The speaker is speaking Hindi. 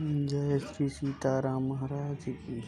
जय श्री सीताराम महाराज की।